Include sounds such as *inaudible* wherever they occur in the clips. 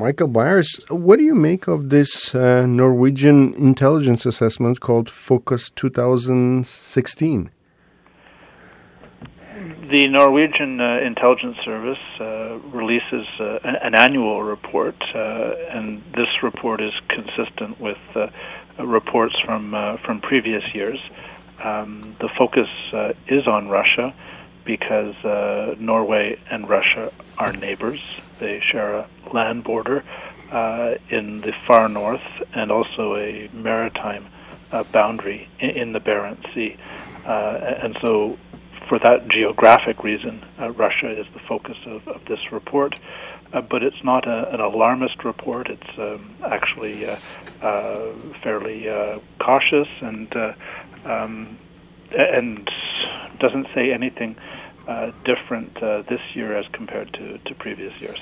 Michael Byers, what do you make of this uh, Norwegian intelligence assessment called Focus 2016? The Norwegian uh, intelligence service uh, releases uh, an annual report, uh, and this report is consistent with uh, reports from from previous years. Um, the focus is on Russia because Norway and Russia are neighbors. They share a land border uh, in the far north and also a maritime uh, boundary in, in, the Barents Sea. Uh, and so, for that geographic reason, uh, Russia is the focus of, of this report. Uh, but it's not a, an alarmist report. It's um, actually uh, fairly cautious and um, and doesn't say anything uh, different uh, this year as compared to, to previous years.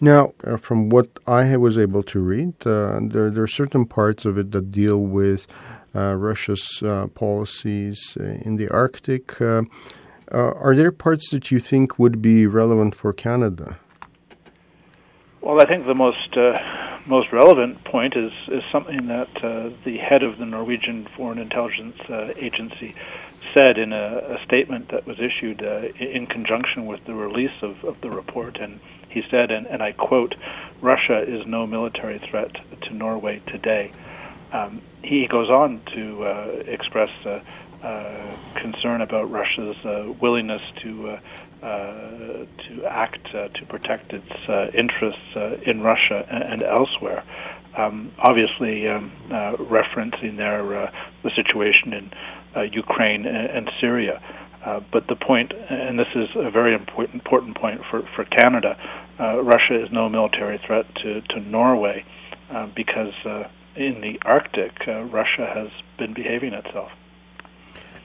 Now, uh, from what I was able to read, uh, there, there are certain parts of it that deal with uh, Russia's uh, policies in the Arctic. are there parts that you think would be relevant for Canada? Well, I think the most most relevant point is is something that the head of the Norwegian Foreign Intelligence Agency said in a, a statement that was issued uh, in conjunction with the release of, of the report, and he said, and, and, I quote, "Russia is no military threat to Norway today." Um, he goes on to uh, express uh, uh concern about Russia's uh, willingness to uh, to act to protect its interests in Russia and, elsewhere. Um, obviously, um, referencing there the situation in uh, Ukraine and, and Syria. Uh, but the point, and this is a very important important point for for Canada, uh, Russia is no military threat to to Norway uh, because uh, in the Arctic, uh, Russia has been behaving itself.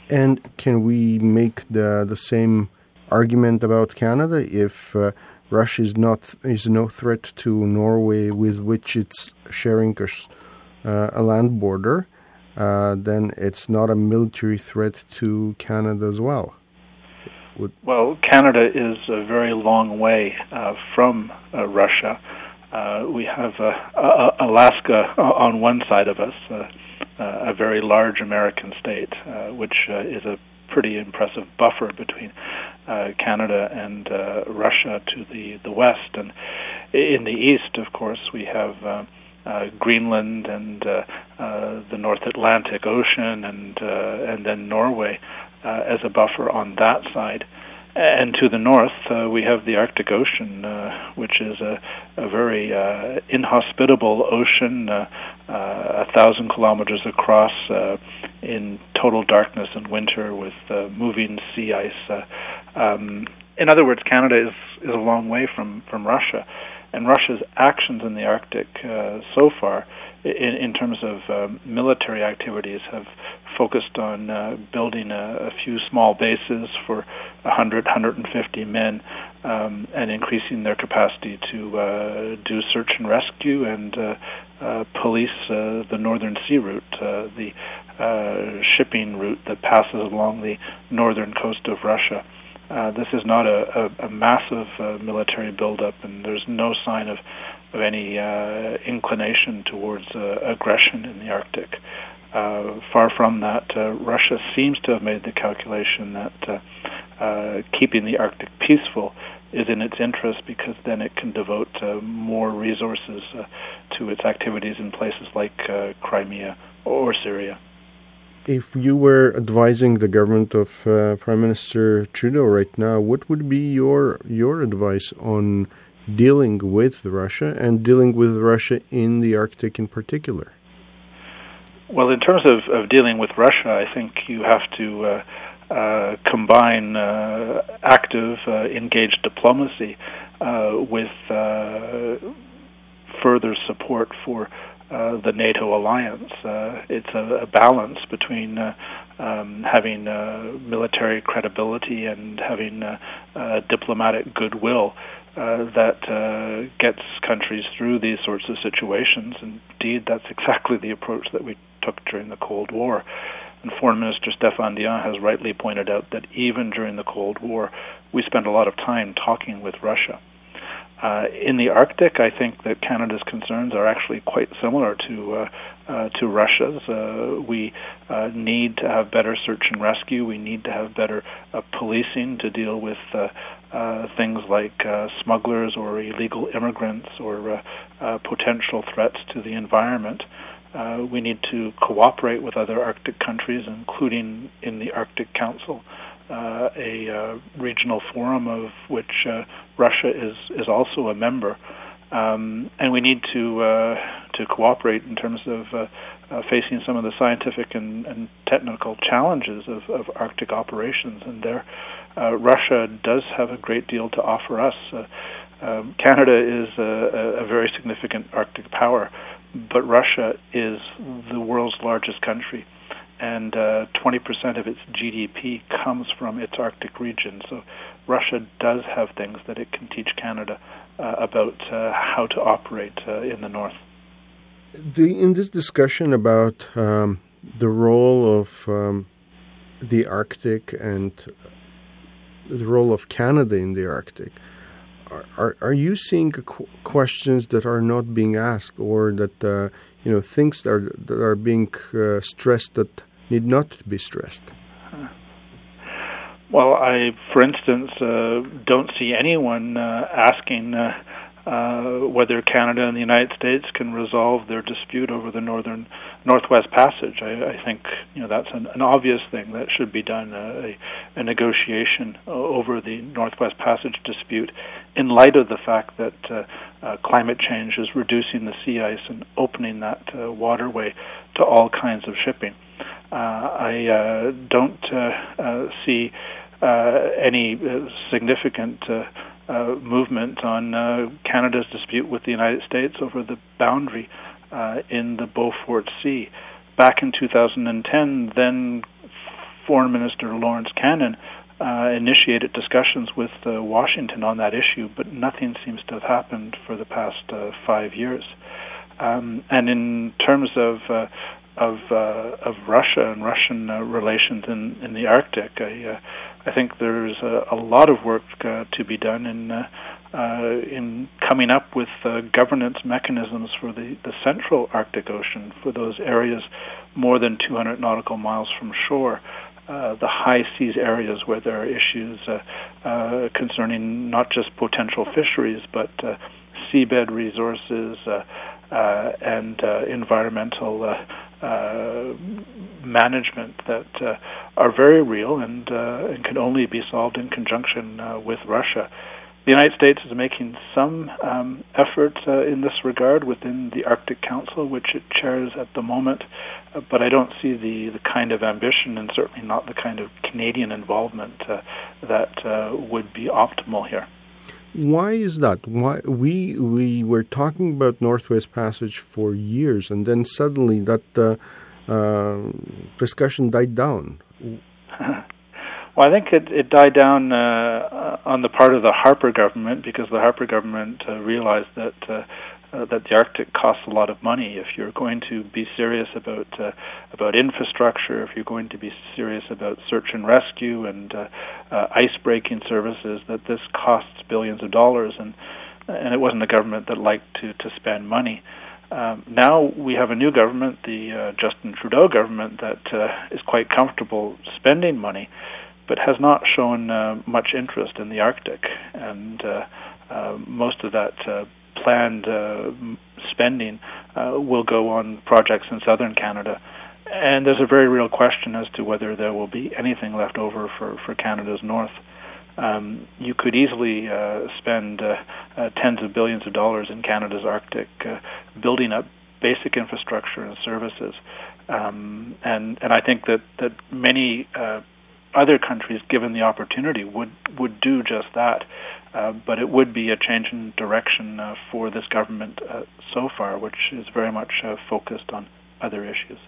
And can we make the the same argument about Canada if uh, Russia is not is no threat to Norway with which it's sharing a, a land border? uh, then it's not a military threat to Canada as well. Would well, Canada is a very long way uh, from uh, Russia. Uh, we have uh, Alaska on one side of us, uh, a very large American state, which is a pretty impressive buffer between Canada and Russia to the, the west. And in the east, of course, we have uh, Greenland and uh, uh, the North Atlantic Ocean and uh, and then Norway uh, as a buffer on that side. And to the north, uh, we have the Arctic Ocean, uh, which is a, a very uh, inhospitable ocean, uh, uh, a thousand kilometers across, uh, in total darkness in winter with uh, moving sea ice. Um, in other words, Canada is is a long way from from Russia and Russia's actions in the Arctic uh, so far, in, in terms of uh, military activities, have focused on uh, building a, a, few small bases for 100, 150 men, um, and increasing their capacity to uh, do search and rescue and uh, uh, police the Northern Sea route, the shipping route that passes along the northern coast of Russia. Uh, this is not a, a, a massive uh, military buildup, and there's no sign of, of any uh, inclination towards uh, aggression in the Arctic. Uh, far from that, uh, Russia seems to have made the calculation that keeping the Arctic peaceful is in its interest because then it can devote more resources to its activities in places like Crimea or Syria if you were advising the government of uh, Prime Minister Trudeau right now, what would be your your advice on dealing with Russia and dealing with Russia in the Arctic in particular? Well, in terms of, of dealing with Russia, I think you have to uh, uh, combine uh, active, uh, engaged diplomacy uh, with further support for the NATO alliance. Uh, it's a, a, balance between uh, um, having uh, military credibility and having uh, diplomatic goodwill that gets countries through these sorts of situations. Indeed, that's exactly the approach that we took during the Cold War. And Foreign Minister Stéphane Dion has rightly pointed out that even during the Cold War, we spent a lot of time talking with Russia. Uh, in the Arctic, I think that Canada's concerns are actually quite similar to uh, uh, to Russia's. Uh, we uh, need to have better search and rescue. We need to have better uh, policing to deal with things like smugglers or illegal immigrants or potential threats to the environment. We need to cooperate with other Arctic countries, including in the Arctic Council, uh, a uh, regional forum of which uh, Russia is is also a member. Um, and we need to uh, to cooperate in terms of uh, uh, facing some of the scientific and, and technical challenges of, of Arctic operations. And there, Russia does have a great deal to offer us. Um, Canada is a, a very significant Arctic power, but Russia is the world's largest country, and uh, 20% of its GDP comes from its Arctic region. So Russia does have things that it can teach Canada uh, about uh, how to operate uh, in the north. The, in this discussion about um, the role of um, the Arctic and the role of Canada in the Arctic, are, are you seeing questions that are not being asked or that uh, you know things that are, that are being uh, stressed that need not be stressed? Well, I, for instance, uh, don't see anyone uh, asking uh, uh, whether Canada and the United States can resolve their dispute over the northern Northwest Passage. I, I think you know that's an, an obvious thing that should be done. Uh, a, a negotiation over the Northwest Passage dispute, in light of the fact that uh, climate change is reducing the sea ice and opening that waterway to all kinds of shipping. Uh, I uh, don't uh, see any significant movement on Canada's dispute with the United States over the boundary in the Beaufort Sea. Back in 2010, then Foreign Minister Lawrence Cannon uh, initiated discussions with uh, Washington on that issue, but nothing seems to have happened for the past uh, five years. Um, and in terms of of uh, of Russia and Russian uh, relations in in the Arctic, I I think there's a, a lot of work uh, to be done in uh, uh, in coming up with uh, governance mechanisms for the, the central Arctic Ocean, for those areas more than 200 nautical miles from shore, uh, the high seas areas where there are issues uh, uh, concerning not just potential fisheries but uh, seabed resources uh, uh, and uh, environmental uh, management that uh, are very real and, uh, and can only be solved in conjunction uh, with Russia. The United States is making some um, effort uh, in this regard within the Arctic Council, which it chairs at the moment, uh, but I don't see the, the kind of ambition and certainly not the kind of Canadian involvement that would be optimal here. Why is that? Why we we were talking about Northwest Passage for years, and then suddenly that uh, uh, discussion died down. *laughs* Well, I think it, it died down uh, on the part of the Harper government because the Harper government uh, realized that uh, that the Arctic costs a lot of money. If you're going to be serious about uh, about infrastructure, if you're going to be serious about search and rescue and uh, uh, ice breaking services, that this costs billions of dollars, and and it wasn't a government that liked to to spend money. Um, now we have a new government, the uh, Justin Trudeau government, that uh, is quite comfortable spending money, but has not shown uh, much interest in the Arctic, and uh, uh, most of that uh, planned uh, spending uh, will go on projects in southern Canada. And there's a very real question as to whether there will be anything left over for, for Canada's north. Um, you could easily uh, spend uh, uh, tens of billions of dollars in Canada's Arctic uh, building up basic infrastructure and services. Um, and and I think that that many uh, other countries, given the opportunity, would would do just that. Uh, but it would be a change in direction uh, for this government uh, so far, which is very much uh, focused on other issues.